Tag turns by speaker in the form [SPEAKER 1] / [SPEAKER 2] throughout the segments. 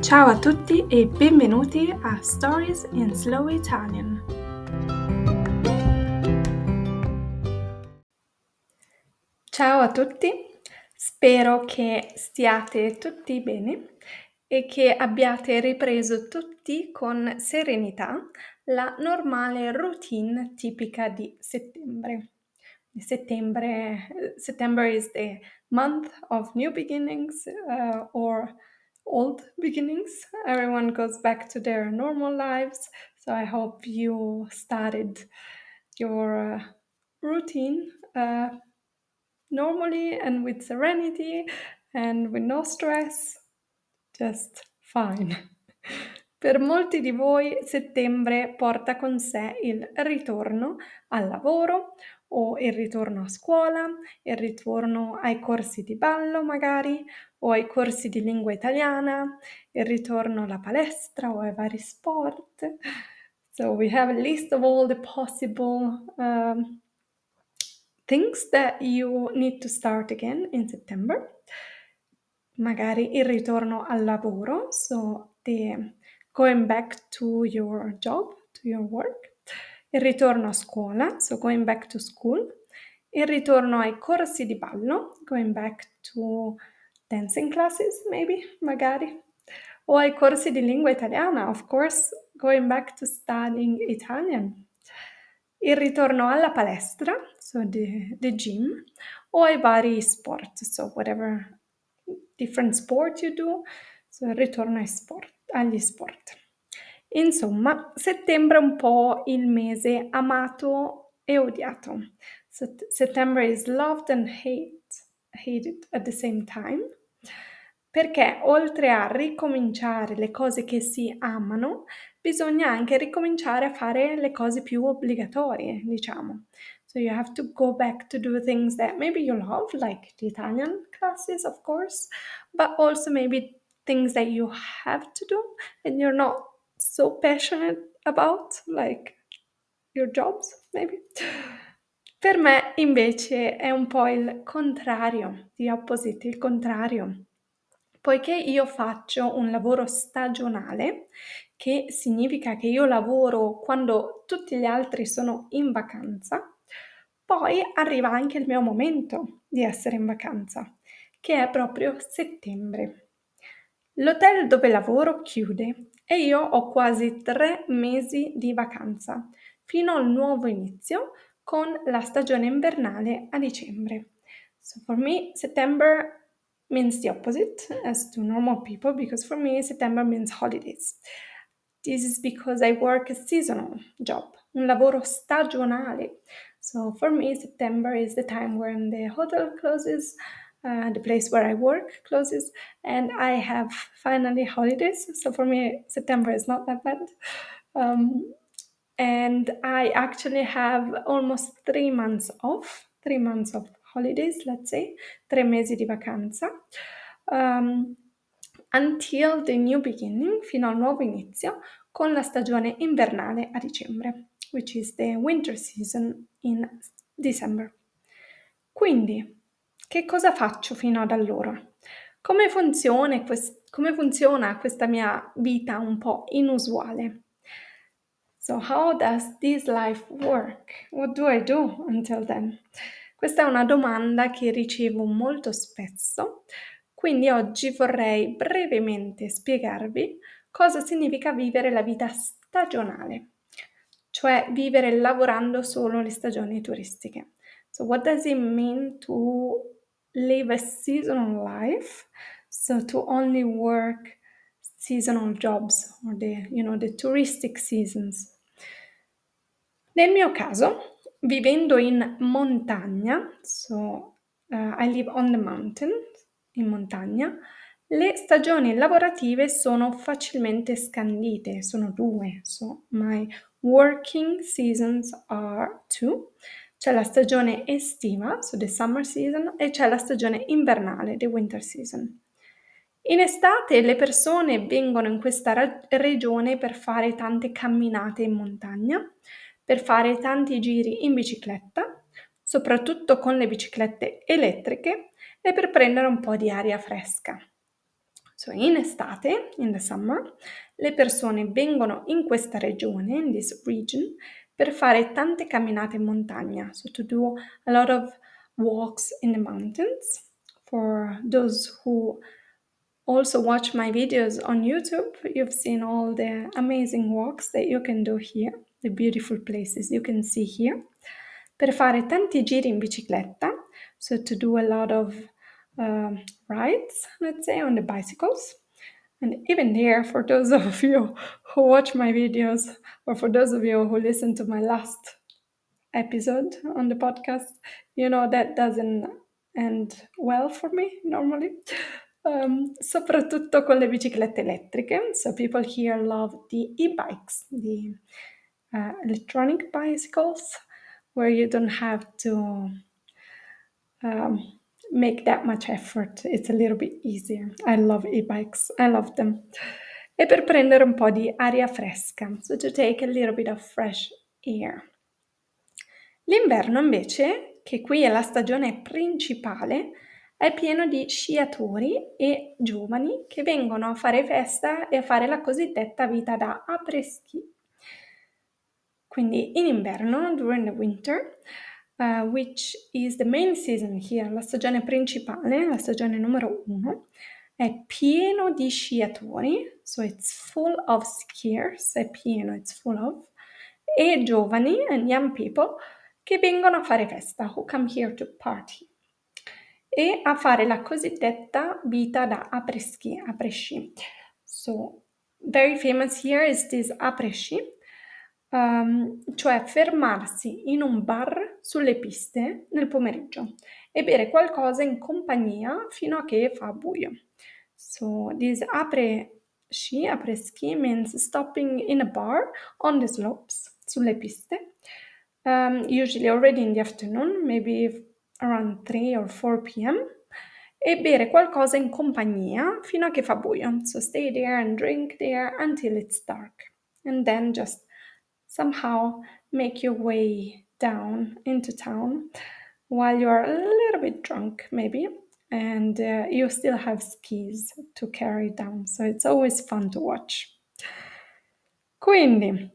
[SPEAKER 1] Ciao a tutti e benvenuti a Stories in Slow Italian. Ciao a tutti, spero che stiate tutti bene e che abbiate ripreso tutti con serenità la normale routine tipica di settembre. Settembre, September is the month of new beginnings uh, or old beginnings. Everyone goes back to their normal lives. So I hope you started your uh, routine uh, normally and with serenity and with no stress. Just fine. Per molti di voi settembre porta con sé il ritorno al lavoro o il ritorno a scuola, il ritorno ai corsi di ballo magari o ai corsi di lingua italiana, il ritorno alla palestra o ai vari sport. So we have a list of all the possible um, things that you need to start again in September. Magari il ritorno al lavoro, so the going back to your job, to your work. Il ritorno a scuola, so going back to school. Il ritorno ai corsi di ballo, going back to dancing classes, maybe, magari. O ai corsi di lingua italiana, of course, going back to studying Italian. Il ritorno alla palestra, so the, the gym, o ai vari sport, so whatever different sport you do, so il ritorno sport, agli sport. Insomma, settembre è un po' il mese amato e odiato. September is loved and hate, hated at the same time perché oltre a ricominciare le cose che si amano, bisogna anche ricominciare a fare le cose più obbligatorie, diciamo. So you have to go back to do things that maybe you love, like the Italian classes, of course, but also maybe things that you have to do and you're not so passionate about, like your jobs, maybe. Per me invece è un po' il contrario, the opposite, il contrario. Poiché io faccio un lavoro stagionale, che significa che io lavoro quando tutti gli altri sono in vacanza, poi arriva anche il mio momento di essere in vacanza, che è proprio settembre. L'hotel dove lavoro chiude e io ho quasi tre mesi di vacanza, fino al nuovo inizio con la stagione invernale a dicembre. So for me, September means the opposite as to normal people because for me September means holidays. This is because I work a seasonal job, un lavoro stagionale. So for me September is the time when the hotel closes, uh, the place where I work closes, and I have finally holidays. So for me September is not that bad. Um, and I actually have almost three months off, three months of holidays, let's say, tre mesi di vacanza, um, until the new beginning, fino al nuovo inizio, con la stagione invernale a dicembre, which is the winter season in December. Quindi, che cosa faccio fino ad allora? Come funziona, quest- come funziona questa mia vita un po' inusuale? So, how does this life work? What do I do until then? Questa è una domanda che ricevo molto spesso, quindi oggi vorrei brevemente spiegarvi cosa significa vivere la vita stagionale, cioè vivere lavorando solo le stagioni turistiche. So what does it mean to live a seasonal life? So to only work seasonal jobs or the, you know, the touristic seasons. Nel mio caso, vivendo in montagna, so uh, I live on the mountain, in montagna, le stagioni lavorative sono facilmente scandite, sono due. So my working seasons are two. C'è la stagione estiva, so the summer season, e c'è la stagione invernale, the winter season. In estate le persone vengono in questa ra- regione per fare tante camminate in montagna, per fare tanti giri in bicicletta, soprattutto con le biciclette elettriche, e per prendere un po' di aria fresca. So in estate, in the summer, le persone vengono in questa regione, in this region, per fare tante camminate in montagna. So to do a lot of walks in the mountains. For those who also watch my videos on YouTube, you've seen all the amazing walks that you can do here, the beautiful places you can see here. Per fare tanti giri in bicicletta, so to do a lot of uh, rides, let's say, on the bicycles. And even there, for those of you who watch my videos, or for those of you who listen to my last episode on the podcast, you know that doesn't end well for me normally. Um, soprattutto con le biciclette elettriche. So people here love the e-bikes, the uh, electronic bicycles, where you don't have to um, make that much effort. It's a little bit easier. I love e-bikes. I love them. E per prendere un po' di aria fresca, so to take a little bit of fresh air. L'inverno invece, che qui è la stagione principale, è pieno di sciatori e giovani che vengono a fare festa e a fare la cosiddetta vita da après-ski. Quindi in inverno, during the winter, uh, which is the main season here, la stagione principale, la stagione numero uno, è pieno di sciatori, so it's full of skiers, è pieno, it's full of, e giovani and young people che vengono a fare festa, who come here to party, e a fare la cosiddetta vita da après-ski, après-ski. So, very famous here is this après-ski, um, cioè fermarsi in un bar sulle piste nel pomeriggio e bere qualcosa in compagnia fino a che fa buio. So this après ski, après ski means stopping in a bar on the slopes, sulle piste, um, usually already in the afternoon, maybe around 3 or 4 p.m. e bere qualcosa in compagnia fino a che fa buio. So stay there and drink there until it's dark. And then just somehow make your way down into town while you're a little bit drunk, maybe, and uh, you still have skis to carry down. So it's always fun to watch. Quindi,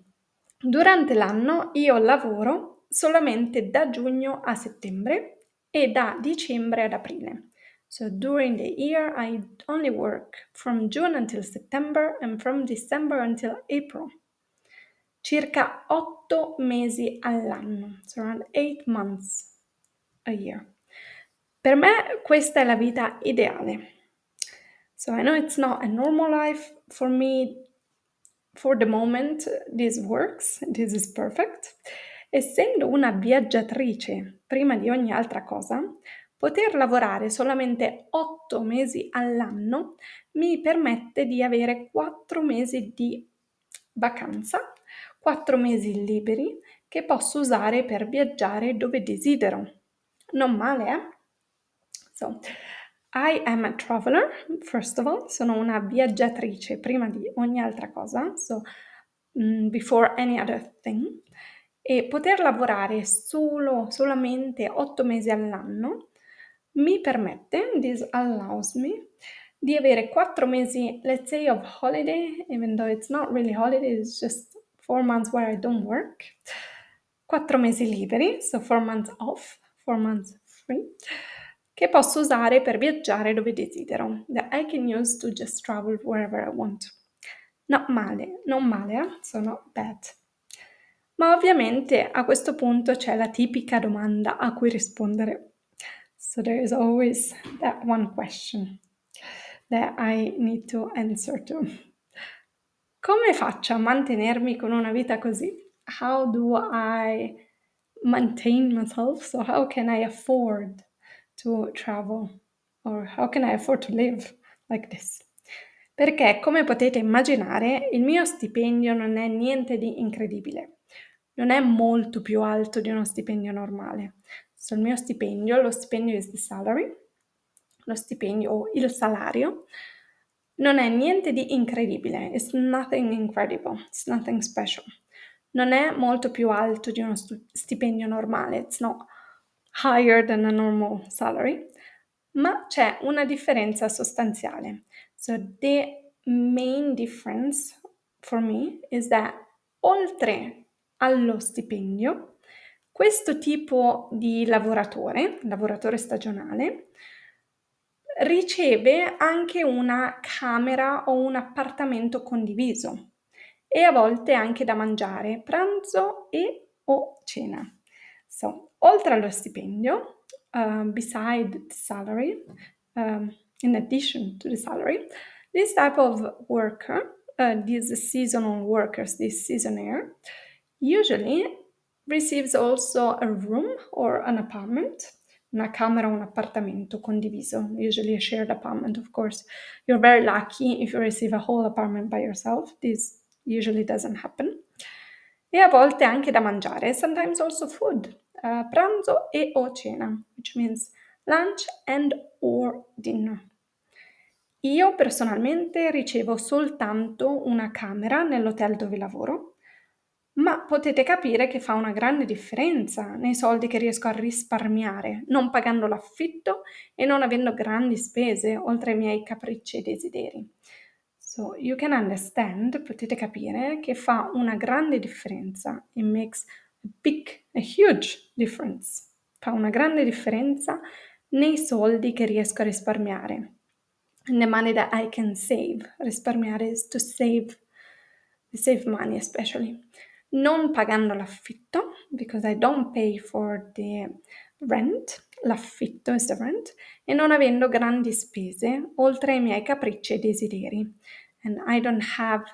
[SPEAKER 1] durante l'anno io lavoro solamente da giugno a settembre e da dicembre ad aprile. So during the year I only work from June until September and from December until April circa otto mesi all'anno, so around eight months a year. Per me questa è la vita ideale. So I know it's not a normal life for me. For the moment this works, this is perfect. Essendo una viaggiatrice prima di ogni altra cosa, poter lavorare solamente otto mesi all'anno mi permette di avere quattro mesi di vacanza quattro mesi liberi che posso usare per viaggiare dove desidero. Non male, eh? So, I am a traveler, first of all, sono una viaggiatrice prima di ogni altra cosa, so um, before any other thing. E poter lavorare solo, solamente otto mesi all'anno mi permette, this allows me, di avere quattro mesi, let's say, of holiday, even though it's not really holiday, it's just four months where I don't work, quattro mesi liberi, so four months off, four months free, che posso usare per viaggiare dove desidero, that I can use to just travel wherever I want. No male, non male, eh? so not bad. Ma ovviamente a questo punto c'è la tipica domanda a cui rispondere. So there is always that one question that I need to answer to. Come faccio a mantenermi con una vita così? How do I maintain myself? So how can I afford to travel? Or how can I afford to live like this? Perché, come potete immaginare, il mio stipendio non è niente di incredibile. Non è molto più alto di uno stipendio normale. So, il mio stipendio, lo stipendio is the salary, lo stipendio o il salario, non è niente di incredibile, it's nothing incredible, it's nothing special. Non è molto più alto di uno stipendio normale, it's not higher than a normal salary, ma c'è una differenza sostanziale. So the main difference for me is that oltre allo stipendio, questo tipo di lavoratore, lavoratore stagionale, riceve anche una camera o un appartamento condiviso e a volte anche da mangiare, pranzo e o cena. So, oltre allo stipendio, uh, beside the salary, um, in addition to the salary, this type of worker, uh, these seasonal workers, this seasonaire, usually receives also a room or an apartment, una camera o un appartamento condiviso, usually a shared apartment, of course. You're very lucky if you receive a whole apartment by yourself. This usually doesn't happen. E a volte anche da mangiare, sometimes also food, uh, pranzo e o cena, which means lunch and or dinner. Io personalmente ricevo soltanto una camera nell'hotel dove lavoro, ma potete capire che fa una grande differenza nei soldi che riesco a risparmiare, non pagando l'affitto e non avendo grandi spese oltre ai miei capricci e desideri. So you can understand, potete capire che fa una grande differenza. It makes a big, a huge difference. Fa una grande differenza nei soldi che riesco a risparmiare. In the money that I can save. Risparmiare is to save, save money especially. Non pagando l'affitto, because I don't pay for the rent, l'affitto is the rent, e non avendo grandi spese oltre ai miei capricci e desideri and I don't have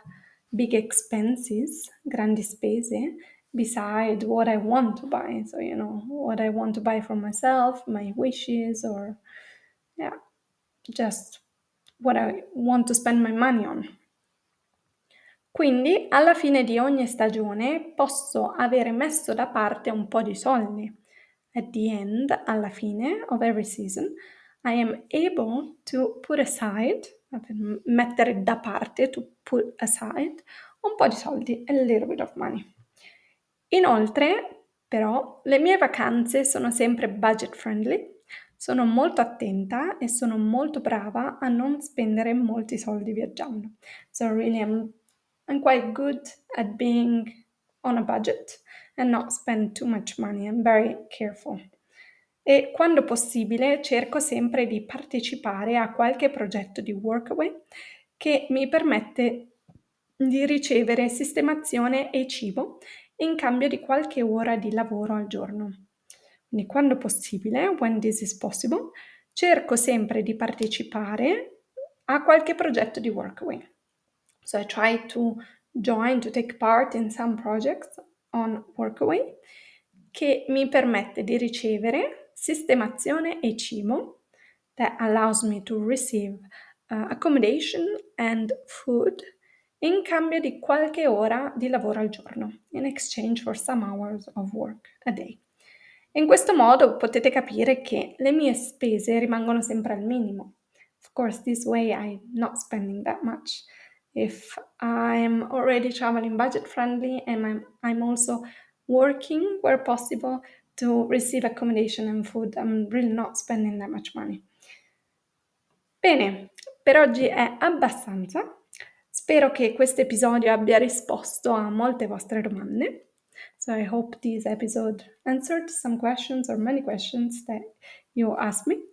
[SPEAKER 1] big expenses, grandi spese, beside what I want to buy. So, you know, what I want to buy for myself, my wishes, or yeah, just what I want to spend my money on. Quindi alla fine di ogni stagione posso avere messo da parte un po' di soldi. At the end, alla fine of every season, I am able to put aside mettere da parte, to put aside, un po' di soldi, a little bit of money. Inoltre, però, le mie vacanze sono sempre budget friendly, sono molto attenta e sono molto brava a non spendere molti soldi viaggiando. So really I'm, I'm quite good at being on a budget and not spend too much money. I'm very careful e quando possibile cerco sempre di partecipare a qualche progetto di Workaway che mi permette di ricevere sistemazione e cibo in cambio di qualche ora di lavoro al giorno. Quindi quando possibile, when this is possible, cerco sempre di partecipare a qualche progetto di Workaway. So I try to join, to take part in some projects on Workaway che mi permette di ricevere sistemazione e cibo that allows me to receive uh, accommodation and food in cambio di qualche ora di lavoro al giorno, in exchange for some hours of work a day. In questo modo potete capire che le mie spese rimangono sempre al minimo. Of course, this way I'm not spending that much. If I'm already traveling budget friendly and I'm, I'm also working where possible to receive accommodation and food. I'm really not spending that much money. Bene, per oggi è abbastanza. Spero che questo episodio abbia risposto a molte vostre domande. So I hope this episode answered some questions or many questions that you asked me.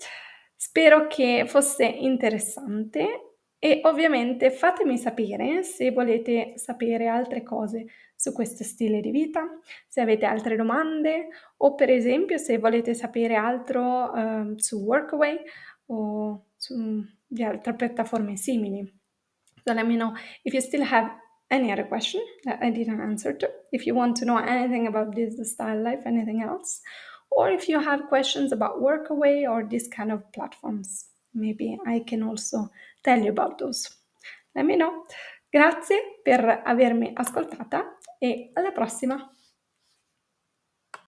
[SPEAKER 1] Spero che fosse interessante e ovviamente fatemi sapere se volete sapere altre cose su questo stile di vita, se avete altre domande o per esempio se volete sapere altro uh, su Workaway o su di altre piattaforme simili. So let me know if you still have any other question that I didn't answer to, if you want to know anything about this style life, anything else, or if you have questions about Workaway or this kind of platforms. Maybe I can also tell you about those. Let me know. Grazie per avermi ascoltata e alla prossima!